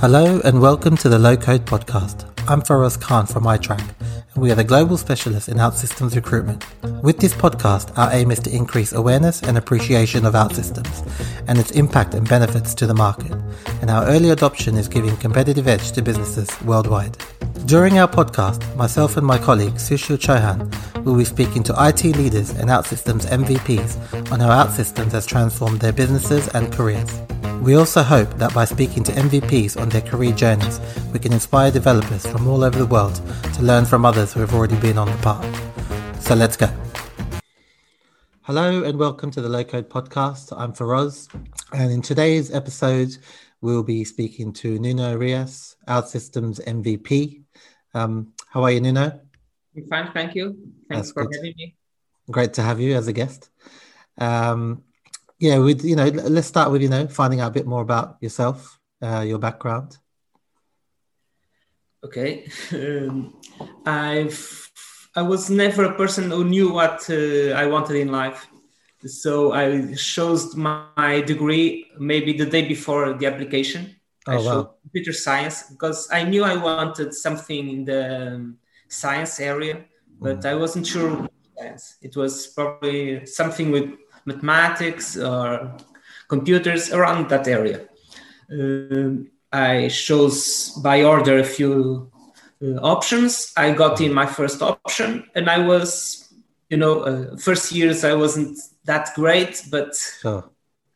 Hello and welcome to the Low Code Podcast. I'm Faraz Khan from iTrack, and we are the global specialists in OutSystems recruitment. With this podcast, our aim is to increase awareness and appreciation of OutSystems and its impact and benefits to the market, and our early adoption is giving competitive edge to businesses worldwide. During our podcast, myself and my colleague Sushil Chauhan will be speaking to IT leaders and OutSystems MVPs on how OutSystems has transformed their businesses and careers. We also hope that by speaking to MVPs on their career journeys, we can inspire developers from all over the world to learn from others who have already been on the path. So let's go. Hello and welcome to the Low Code Podcast. I'm Faraz, and in today's episode, we'll be speaking to Nuno Reis, OutSystems MVP. Um, how are you, Nuno? I'm fine, thank you. Thanks That's for good. having me. Great to have you as a guest. Um, yeah, with you know, let's start with you know finding out a bit more about yourself, uh, your background. Okay, um, I've I was never a person who knew what uh, I wanted in life, so I chose my degree maybe the day before the application. Oh, I wow. computer science because I knew I wanted something in the um, science area, but mm. I wasn't sure. Science. It was probably something with mathematics or computers around that area. Uh, I chose by order a few uh, options. I got in my first option, and I was, you know, uh, first years I wasn't that great, but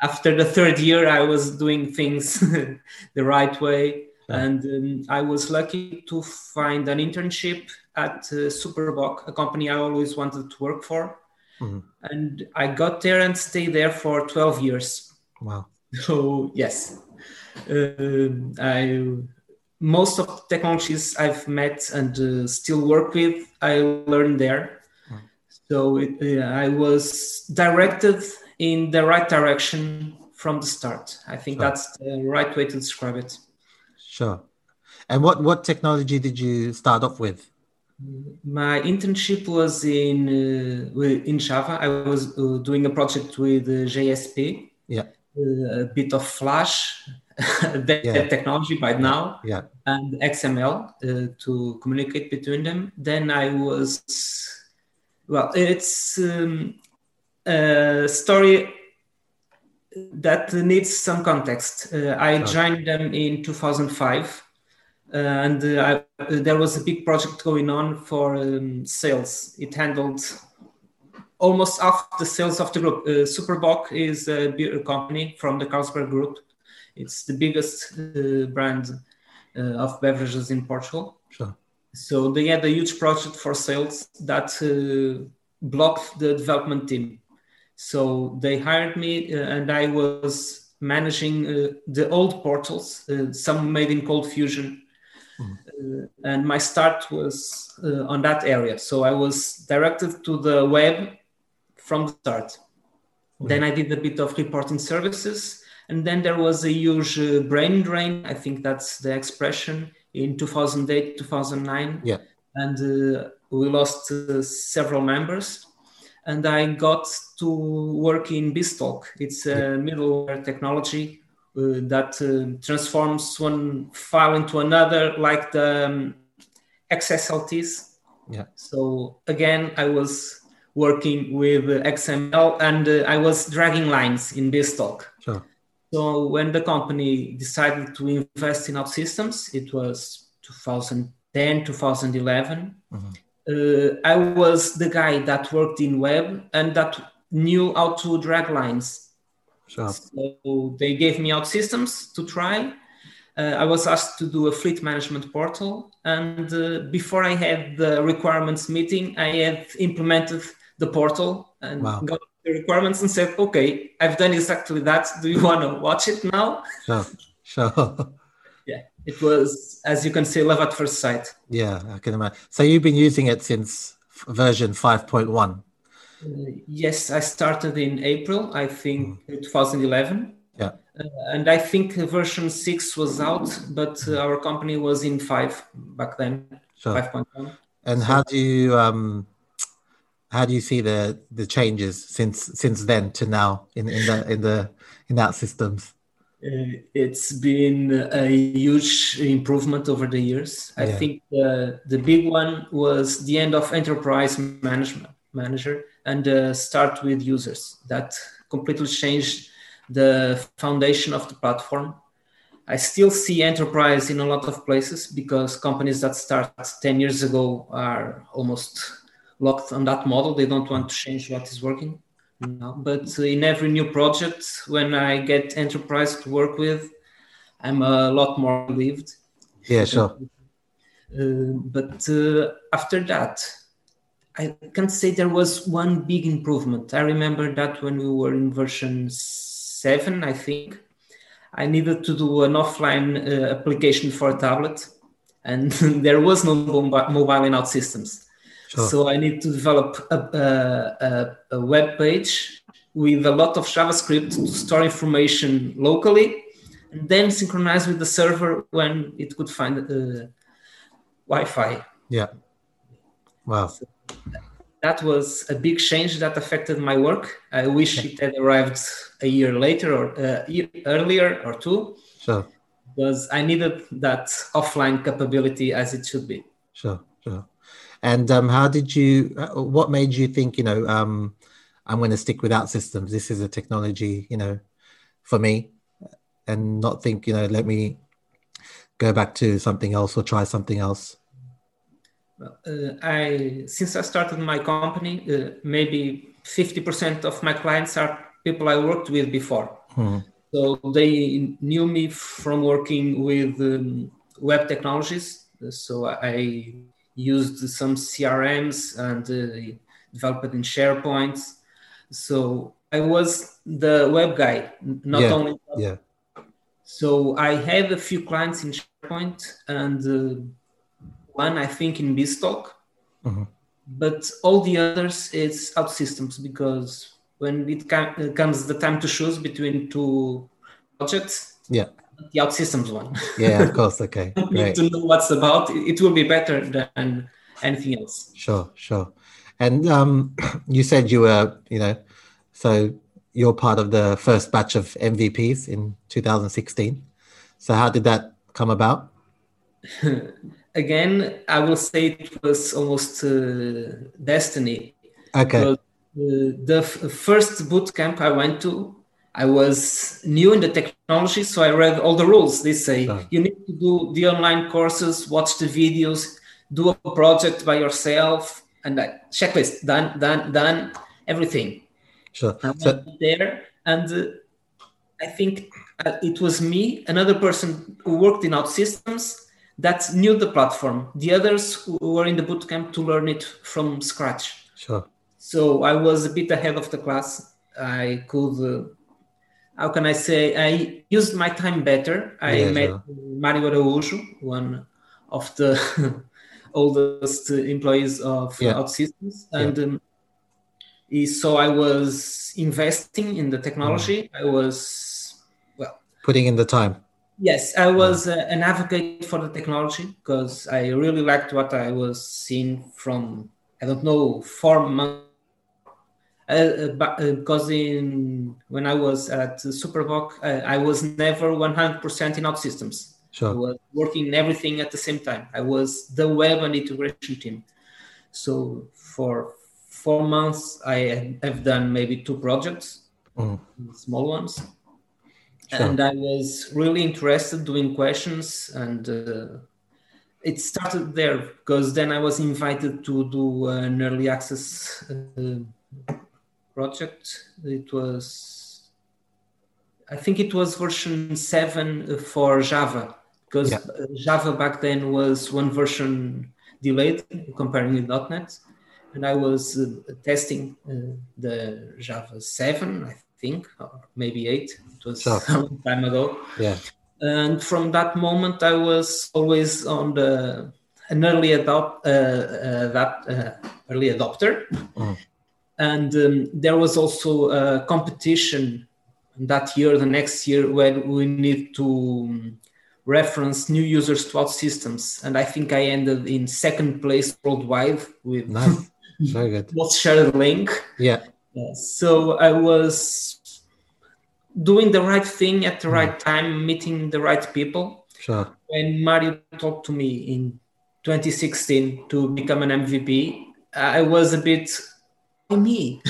after the third year I was doing things the right way, and um, I was lucky to find an internship at uh, Super Bock, a company I always wanted to work for. Mm-hmm. And I got there and stayed there for 12 years. Wow. So, yes. Uh, I most of the technologies I've met and uh, still work with, I learned there. Mm. So it, I was directed in the right direction from the start. I think sure. that's the right way to describe it. Sure. And what, what technology did you start off with? My internship was in uh, in Java. I was uh, doing a project with uh, JSP. Yeah. Uh, a bit of Flash, that yeah. technology by now. Yeah. And XML uh, to communicate between them. Then I was, well, it's um, a story that needs some context. Uh, I joined them in 2005 uh, and uh, I, there was a big project going on for um, sales. It handled almost half the sales of the group. Uh, is a beer company from the Carlsberg Group. It's the biggest uh, brand uh, of beverages in Portugal. Sure. So they had a huge project for sales that uh, blocked the development team. So they hired me, and I was managing the old portals, some made in ColdFusion uh, and my start was uh, on that area. So I was directed to the web from the start. Mm-hmm. Then I did a bit of reporting services, and then there was a huge uh, brain drain. I think that's the expression in 2008, 2009. Yeah. And uh, we lost uh, several members. And I got to work in BizTalk. It's a middleware technology uh, that uh, transforms one file into another, like the um, XSLTs. Yeah. So again, I was working with XML and uh, I was dragging lines in BizTalk. Sure. So when the company decided to invest in OutSystems, it was 2010, 2011. Mm-hmm. Uh, I was the guy that worked in web and that knew how to drag lines Sure. So they gave me OutSystems to try. Uh, I was asked to do a fleet management portal, and uh, before I had the requirements meeting, I had implemented the portal and wow. got requirements and said, "Okay, I've done exactly that. Do you want to watch it now?" Sure, sure. yeah, it was, as you can see, love at first sight. Yeah, I can imagine. So you've been using it since version five point one. Uh, yes, I started in April, I think, mm. 2011. Yeah. Uh, and I think version six was out, but uh, our company was in five back then, sure. 5.1. And so, how do you um, how do you see the the changes since since then to now in in the in the in OutSystems? Uh, it's been a huge improvement over the years. I think the the big one was the end of enterprise management manager and uh, start with users. That completely changed the foundation of the platform. I still see enterprise in a lot of places because companies that start 10 years ago are almost locked on that model. They don't want to change what is working. No, but in every new project, when I get enterprise to work with, I'm a lot more relieved. Yeah, sure. Uh, but uh, after that, I can't say there was one big improvement. I remember that when we were in version seven, I think, I needed to do an offline uh, application for a tablet, and there was no mobile in OutSystems. Sure. So I need to develop a, a, a, a web page with a lot of JavaScript to store information locally, and then synchronize with the server when it could find uh, Wi-Fi. Yeah. Wow. That was a big change that affected my work. I wish it had arrived a year later or uh, year earlier or two, Sure. because I needed that offline capability as it should be. Sure. Sure. And um, how did you? uh, What made you think? You know, um, I'm going to stick with OutSystems. This is a technology. You know, for me, and not think. You know, let me go back to something else or try something else. Well, uh, I since I started my company, uh, maybe 50% of my clients are people I worked with before. Hmm. So they knew me from working with um, web technologies. So I used some CRMs and uh, developed in SharePoint. So I was the web guy, not Yeah, only. Yeah. So I have a few clients in SharePoint and uh, one I think in BizTalk, Mhm. but all the others it's OutSystems because when it com- comes the time to choose between two projects, Yeah. The OutSystems one. Yeah. Of course. Okay. need Great. to know what's about. It will be better than anything else. Sure, sure. And um, you said you were, you know, so you're part of the first batch of MVPs in 2016. So how did that come about? Again, I will say it was almost uh, destiny. Okay. Uh, the f- first boot camp I went to, I was new in the technology, so I read all the rules. They say Sure. you need to do the online courses, watch the videos, do a project by yourself, and I, checklist done, done, done, everything. Sure. I So there, and uh, I think uh, it was me, another person who worked in OutSystems that knew the platform. The others who were in the bootcamp to learn it from scratch. sure. So I was a bit ahead of the class. I could, uh, how can I say, I used my time better. I Yeah, met sure. Mario Araújo, one of the oldest employees of Yeah. OutSystems, and um, he saw I was investing in the technology. Mm. I was, well, Putting in the time. yes, I was uh, an advocate for the technology because I really liked what I was seeing from, I don't know, four months. Uh, uh, because in when I was at Super Bock, uh, I was never 100% in OutSystems. I Sure. I was working in everything at the same time. I was the web and integration team. So for four months, I have done maybe two projects, Mm. small ones. Sure. And I was really interested doing questions and uh, it started there because then I was invited to do an early access uh, project. It was, I think it was version seven for Java because Yeah. uh, Java back then was one version delayed comparing with .NET, and I was uh, testing uh, the Java seven, I think, or maybe eight. It was Sure. long time ago Yeah. and from that moment i was always on the an early adopt uh, uh, that uh, early adopter Mm. And um, there was also a competition that year the next year where we need to um, reference new users to OutSystems and i think i ended in second place worldwide with Nice. Very good. most shared link Yeah. So I was doing the right thing at the right time, meeting the right people. Sure. When Mario talked to me in 2016 to become an MVP, I was a bit me.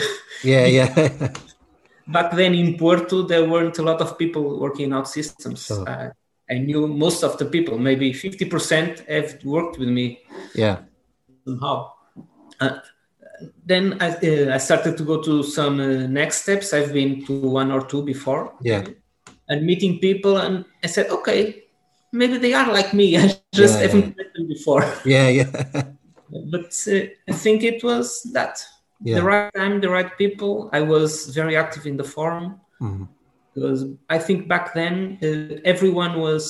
Yeah, yeah. Back then in Porto, there weren't a lot of people working OutSystems. Uh, I knew most of the people, maybe 50% have worked with me yeah. somehow. Uh, then I, uh, I started to go to some uh, next steps. I've been to one or two before. Yeah. And meeting people, and I said, okay, maybe they are like me. I just Yeah, haven't yeah. met them before. Yeah, yeah. but uh, I think it was that Yeah. the right time, the right people. I was very active in the forum Mhm. because I think back then uh, everyone was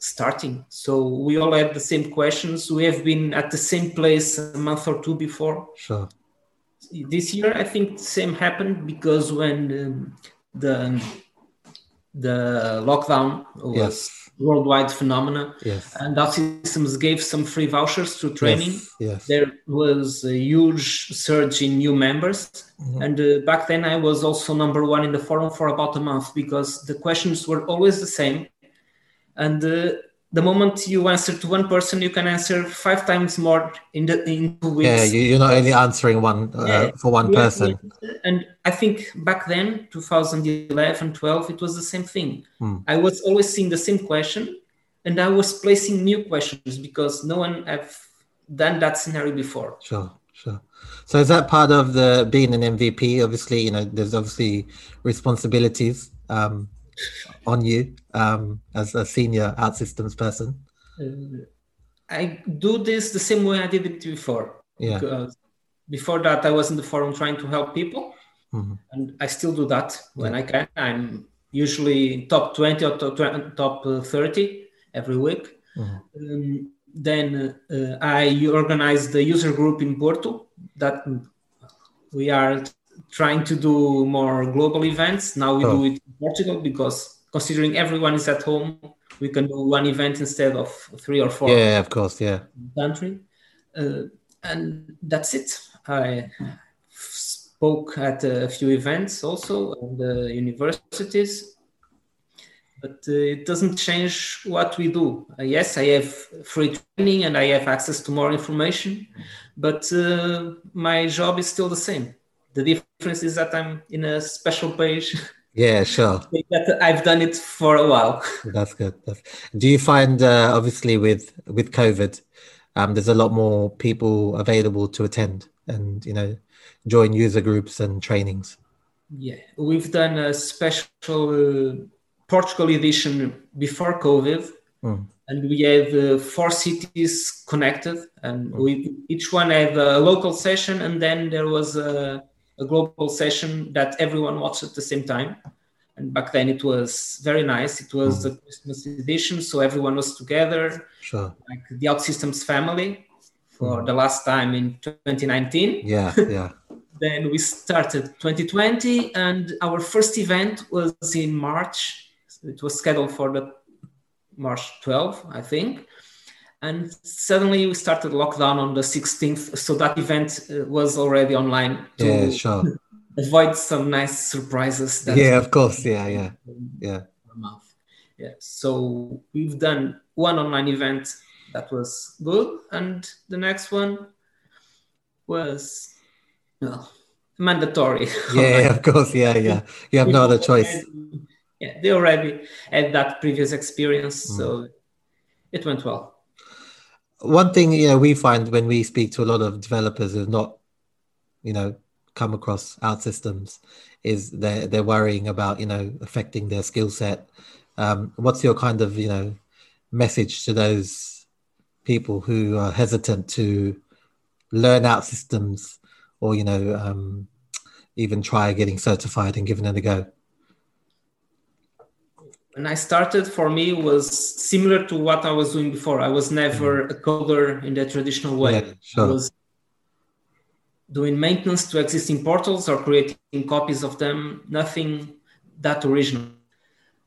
starting, so we all had the same questions. We have been at the same place a month or two before. Sure. This year, I think the same happened because when um, the the lockdown was Yes. Worldwide phenomena, Yes. and OutSystems gave some free vouchers to training Yes. yes. there was a huge surge in new members Mhm. and uh, back then i was also number one in the forum for about a month because the questions were always the same and uh, the moment you answer to one person you can answer five times more in the in two weeks Yeah, you, you're not only answering one uh, Yeah. for one person. and i think back then 2011 12 it was the same thing Hmm. i was always seeing the same question and i was placing new questions because no one have done that scenario before Sure, sure. So is that part of the being an MVP? Obviously, you know, there's obviously responsibilities um, on you um, as a senior OutSystems person. Uh, I do this the same way I did it before. Yeah. Because before that, I was in the forum trying to help people, Mhm. and I still do that when I can. I'm usually top 20 or top, 20, top uh, 30 every week. Mhm. Um, then uh, I organize the user group in Porto that we are trying to do more global events. Now we Oh. do it in Portugal because considering everyone is at home, we can do one event instead of three or four Yeah, of course. Yeah. country. Uh, and that's it. I spoke at a few events also at the universities, but uh, it doesn't change what we do. Uh, yes, I have free training and I have access to more information, but uh, my job is still the same. The difference is that I'm in a special page Yeah, sure. that I've done it for a while. That's good. That's... Do you find, uh, obviously, with with COVID, um, there's a lot more people available to attend and you know join user groups and trainings. Yeah, we've done a special uh, Portugal edition before COVID, Mm. and we had uh, four cities connected, and we each one had a local session, and then there was a, a global session that everyone watched at the same time. And back then it was very nice. It was the Christmas edition, so everyone was together, Sure. like the OutSystems family, for the last time in 2019 Yeah. Yeah. Then we started 2020 and our first event was in march it was scheduled for the march 12 i think and suddenly we started lockdown on the 16th so that event uh, was already online to Yeah. Sure. avoid some nice surprises that Yeah. Of course. Yeah. Yeah. Yeah. month. Yeah. So we've done one online event that was good, and the next one was well mandatory. Yeah. Of course. Yeah. Yeah. You have no other choice. Yeah, they already had that previous experience, Mm. so it went well. one thing you know we find when we speak to a lot of developers who've not you know come across OutSystems is they're they're worrying about you know affecting their skill set um, what's your kind of you know message to those people who are hesitant to learn OutSystems or you know um, even try getting certified and giving it a go when I started, for me was similar to what I was doing before. I was never a coder in the traditional way. Yeah, sure. I was doing maintenance to existing portals or creating copies of them. Nothing that original.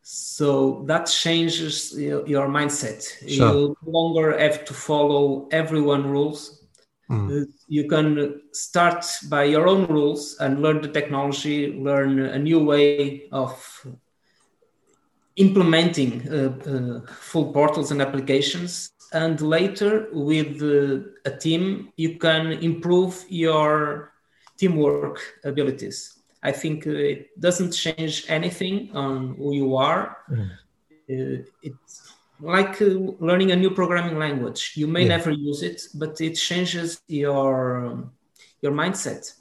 So that changes your, your mindset. Sure. You no longer have to follow everyone rules. Mm. Uh, You can start by your own rules and learn the technology, learn a new way of implementing uh, uh, full portals and applications and later with uh, a team you can improve your teamwork abilities i think uh, it doesn't change anything on who you are mm. Uh, it's like uh, learning a new programming language you may yeah. never use it but it changes your um, your mindset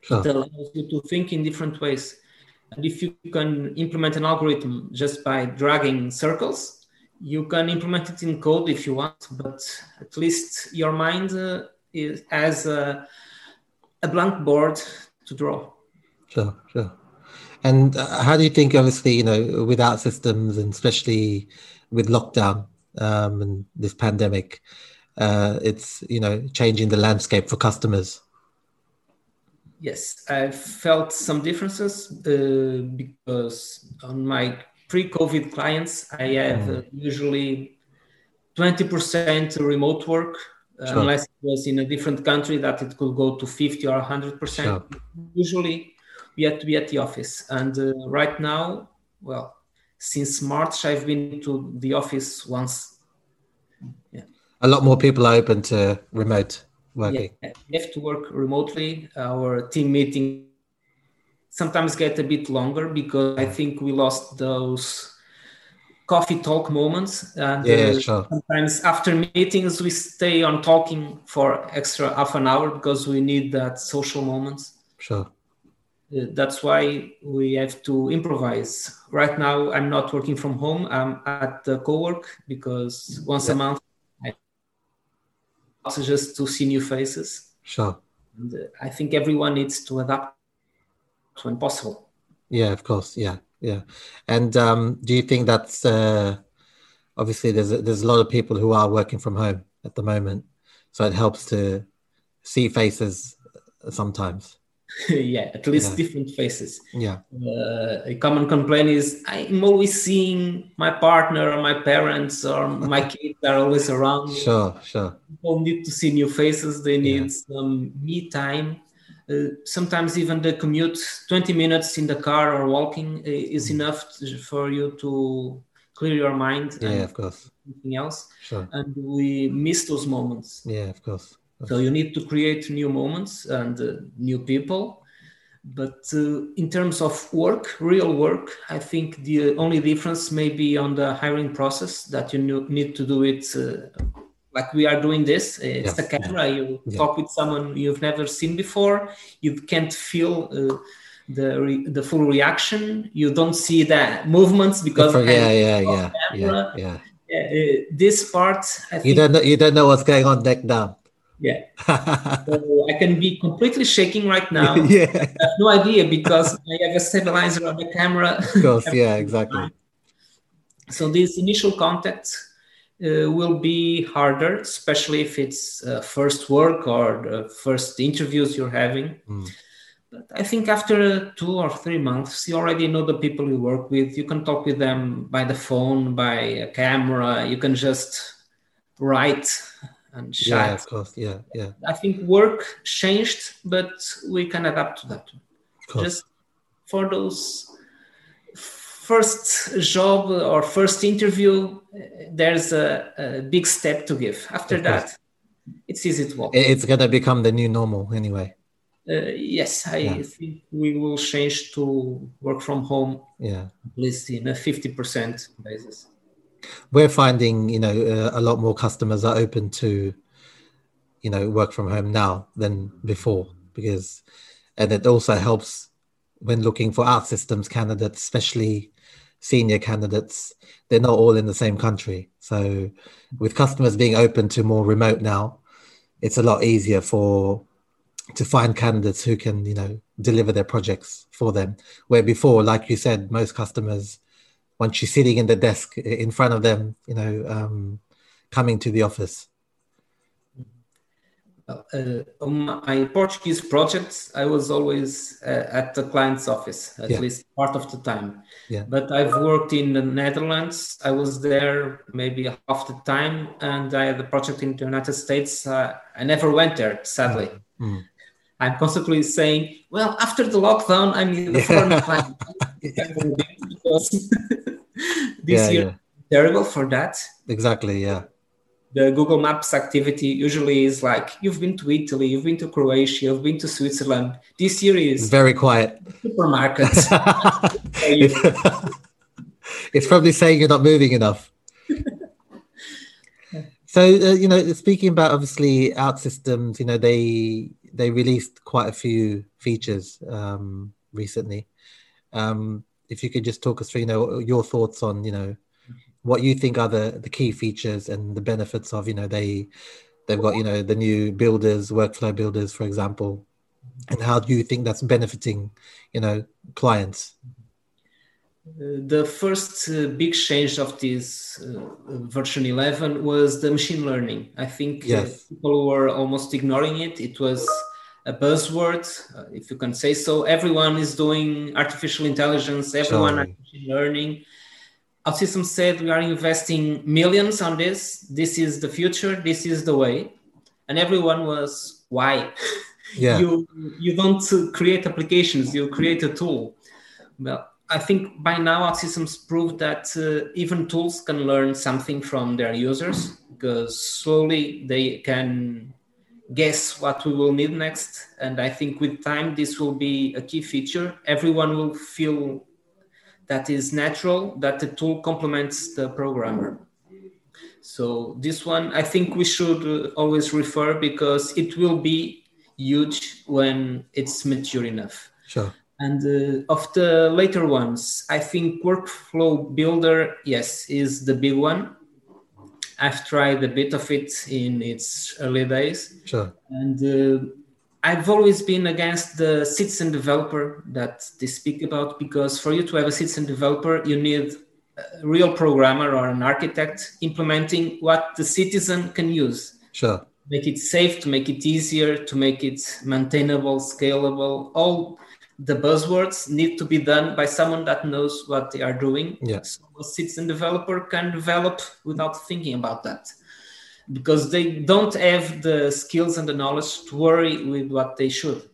sure. it allows you to think in different ways and if you can implement an algorithm just by dragging circles, you can implement it in code if you want, but at least your mind uh, is, has a, a blank board to draw. Sure, sure. And uh, how do you think, obviously, you know, without systems and especially with lockdown um, and this pandemic, uh, it's, you know, changing the landscape for customers? Yes, I felt some differences uh, because on my pre-COVID clients, I have mm. uh, usually 20% remote work, sure. unless it was in a different country that it could go to 50 or 100%. Sure. Usually, we had to be at the office. And uh, right now, well, since March, I've been to the office once. Yeah. A lot more people are open to remote working? Yeah, we have to work remotely. Our team meeting sometimes get a bit longer because I think we lost those coffee talk moments. And yeah, uh, sure. sometimes after meetings, we stay on talking for extra half an hour because we need that social moments. Sure. That's why we have to improvise. Right now, I'm not working from home. I'm at the co-work because once yeah. a month also just to see new faces. Sure. And, uh, I think everyone needs to adapt when possible. Yeah, of course. Yeah, yeah. And um, do you think that's uh, obviously there's a, there's a lot of people who are working from home at the moment, so it helps to see faces sometimes. yeah, at least yeah. different faces. Yeah. Uh, a common complaint is I'm always seeing my partner or my parents or my kids are always around. Sure, sure. People need to see new faces. They need yeah. some me time. Uh, sometimes even the commute, 20 minutes in the car or walking, uh, is mm. enough to, for you to clear your mind. Yeah, of course. Anything else. Sure. And we miss those moments. Yeah, of course. So you need to create new moments and uh, new people. But uh, in terms of work, real work, I think the only difference may be on the hiring process that you need to do it uh, like we are doing this. It's yeah. a camera. You yeah. talk with someone you've never seen before. You can't feel uh, the re- the full reaction. You don't see the movements because yeah, yeah, yeah, yeah, yeah, yeah. Uh, this part, I you don't know. You don't know what's going on neck down. Yeah. so I can be completely shaking right now. yeah. I have no idea because I have a stabilizer on the camera. Of course, yeah, exactly. So these initial contacts uh, will be harder, especially if it's uh, first work or the first interviews you're having. Mm. But I think after two or three months, you already know the people you work with. You can talk with them by the phone, by a camera. You can just write and. Yeah, of course. Yeah, yeah. I think work changed, but we can adapt to that. Just for those first job or first interview, there's a, a big step to give. After that, it's easy to walk. It's gonna become the new normal anyway. Uh, yes, I yeah. think we will change to work from home. Yeah, at least in a fifty percent basis we're finding you know uh, a lot more customers are open to you know work from home now than before because and it also helps when looking for OutSystems candidates especially senior candidates. They're not all in the same country. So with customers being open to more remote now it's a lot easier for to find candidates who can you know deliver their projects for them. Where before like you said most customers once you're sitting in the desk in front of them, you know, um, coming to the office? Uh, on my Portuguese projects, I was always uh, at the client's office, at yeah. least part of the time. Yeah. But I've worked in the Netherlands. I was there maybe half the time, and I had a project in the United States. Uh, I never went there, sadly. Mm. I'm constantly saying, "Well, after the lockdown, I'm in the foreign client." this Yeah, year yeah. terrible for that. Exactly. Yeah. The Google Maps activity usually is like you've been to Italy, you've been to Croatia, you've been to Switzerland. This year is Very quiet. supermarkets. it's probably saying you're not moving enough. so uh, you know, speaking about obviously OutSystems, you know they they released quite a few features um, recently. Um, if you could just talk us through, you know, your thoughts on you know what you think are the the key features and the benefits of you know they they've got you know the new builders workflow builders for example and how do you think that's benefiting you know clients the first uh, big change of this uh, version 11 was the machine learning. I think uh, Yes. people were almost ignoring it. It was a buzzword, uh, if you can say so. Everyone is doing artificial intelligence, everyone Totally. machine learning. OutSystems said we are investing millions on this. This is the future. This is the way. And everyone was, why? yeah you you don't create applications you create a tool well i think by now OutSystems proved that uh, even tools can learn something from their users because slowly they can guess what we will need next and i think with time this will be a key feature everyone will feel that is natural that the tool complements the programmer so this one i think we should uh, always refer because it will be huge when it's mature enough. sure And uh, of the later ones, I think Workflow Builder, yes, is the big one. I've tried a bit of it in its early days, sure. And uh, I've always been against the citizen developer that they speak about because for you to have a citizen developer, you need a real programmer or an architect implementing what the citizen can use. Sure. Make it safe, to make it easier, to make it maintainable, scalable. All the buzzwords need to be done by someone that knows what they are doing. Yes. So a citizen developer can develop without thinking about that because they don't have the skills and the knowledge to worry with what they should.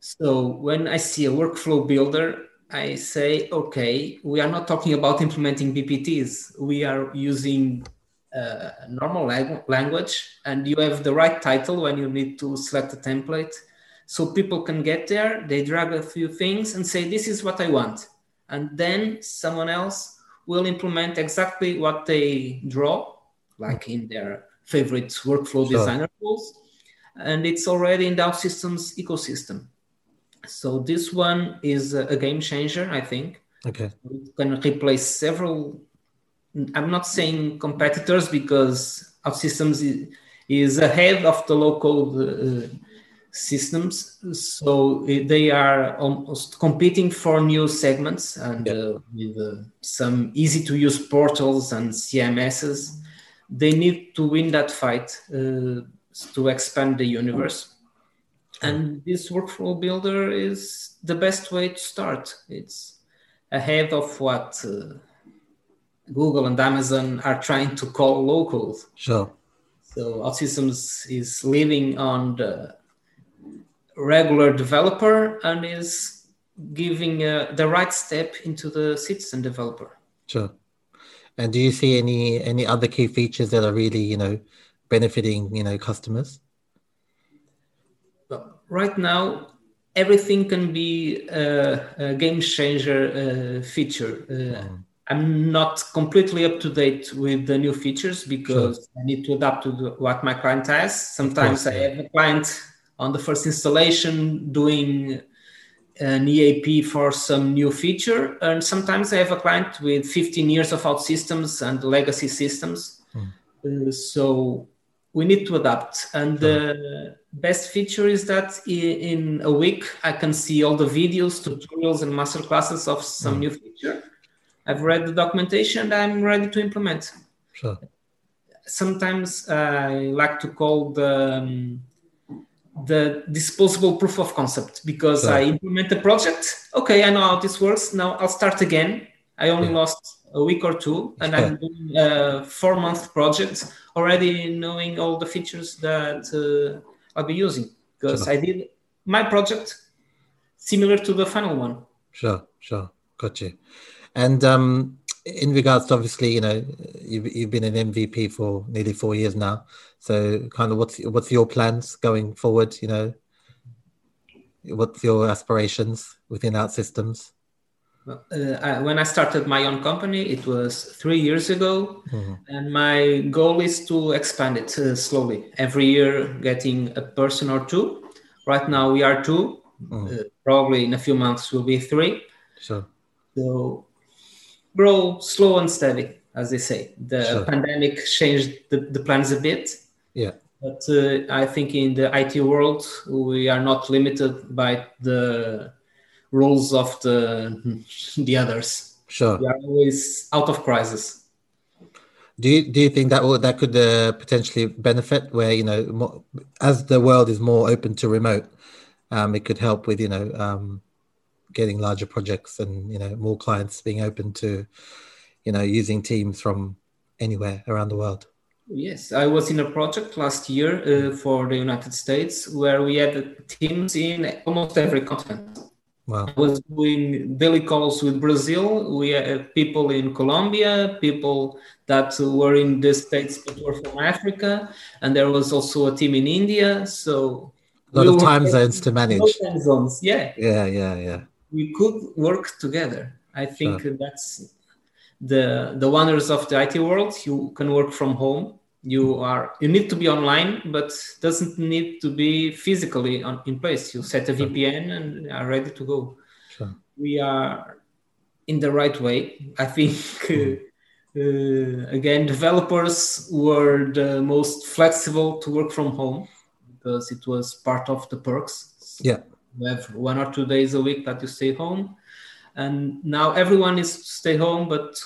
So when I see a workflow builder, I say, okay, we are not talking about implementing BPTs. We are using uh, normal language and you have the right title when you need to select a template so people can get there they drag a few things and say this is what i want. And then someone else will implement exactly what they draw like in their favorite workflow Sure. designer tools. And it's already in the OutSystems ecosystem. So this one is a game changer i think. Okay. It can replace several i'm not saying competitors because OutSystems i- is ahead of the low-code uh, systems. So uh, they are almost competing for new segments and Yeah. uh, with uh, some easy to use portals and cms's they need to win that fight uh, to expand the universe. And this workflow builder is the best way to start. It's ahead of what uh, Google and Amazon are trying to call locals. sure. So OutSystems is leading on the regular developer and is giving uh, the right step into the citizen developer. Sure. And do you see any any other key features that are really, you know, benefiting, you know, customers? Right now, everything can be a, a game changer uh, feature. Uh, I'm not completely up to date with the new features because I need to adapt to the, what my client has. Sometimes course, I yeah. have a client on the first installation doing an EAP for some new feature, and sometimes I have a client with 15 years of OutSystems and legacy systems. Uh, so we need to adapt. And the best feature is that in a week I can see all the videos, tutorials, and master classes of some new feature. I've read the documentation. I'm ready to implement. Sure. Sometimes I like to call the um, the disposable proof of concept because. I implement the project. Okay, I know how this works. Now I'll start again. I only Yeah. lost a week or two, and. I'm doing a four month project already knowing all the features that uh, I'll be using because Sure. I did my project similar to the final one. Sure, sure. Got you. And um in regards to obviously, you know, you've you've been an MVP for nearly four years now. So, kind of, what's what's your plans going forward? You know, what's your aspirations within OutSystems? Well, uh, I, when I started my own company, it was three years ago, mm-hmm. and my goal is to expand it uh, slowly. Every year, getting a person or two. Right now, we are 2 mm-hmm. uh, probably in a few months, we'll be three. Sure. So, grow slow and steady, as they say. The sure. pandemic changed the, the plans a bit. Yeah. But uh, I think in the IT world, we are not limited by the rules of the the others. Sure. We are always out of crisis. Do you do you think that will, that could uh, potentially benefit where you know more, as the world is more open to remote, um, it could help with you know um, getting larger projects and you know more clients being open to you know using teams from anywhere around the world. Yes, I was in a project last year uh, for the United States where we had teams in almost every continent. Wow. I was doing daily calls with Brazil. We had people in Colombia, people that were in the States but were from Africa, and there was also a team in India. So a lot we of time zones to manage. Time zones, yeah. Yeah, yeah, yeah. We could work together. I think sure. that's the the wonders of the IT world. You can work from home you are you need to be online but doesn't need to be physically on, in place. You set a vpn and are ready to go. Sure. we are in the right way. I think uh, uh, again developers were the most flexible to work from home because it was part of the perks. Yeah. You have one or two days a week that you stay home. And now everyone is to stay home but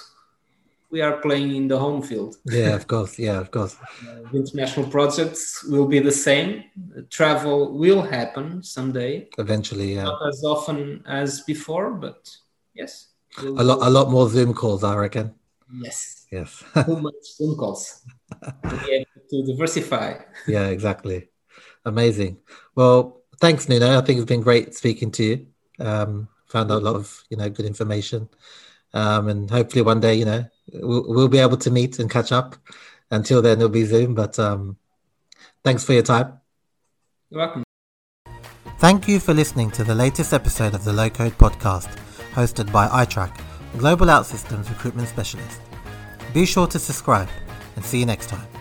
we are playing in the home field. Yeah, of course. Yeah, of course. Uh, international projects will be the same. Travel will happen someday. Eventually, yeah. Not as often as before, but yes. We'll a lot, a lot more Zoom calls, I reckon. Yes. Yes. Too much Zoom calls to diversify. yeah, exactly. Amazing. Well, thanks, Nuno. I think it's been great speaking to you. Um, found out a lot of you know good information, um, and hopefully one day you know we'll, we'll be able to meet and catch up. Until then, it'll be Zoom. But um, thanks for your time. You're welcome. Thank you for listening to the latest episode of the Low Code Podcast, hosted by iTrack, Global OutSystems Recruitment Specialist. Be sure to subscribe and see you next time.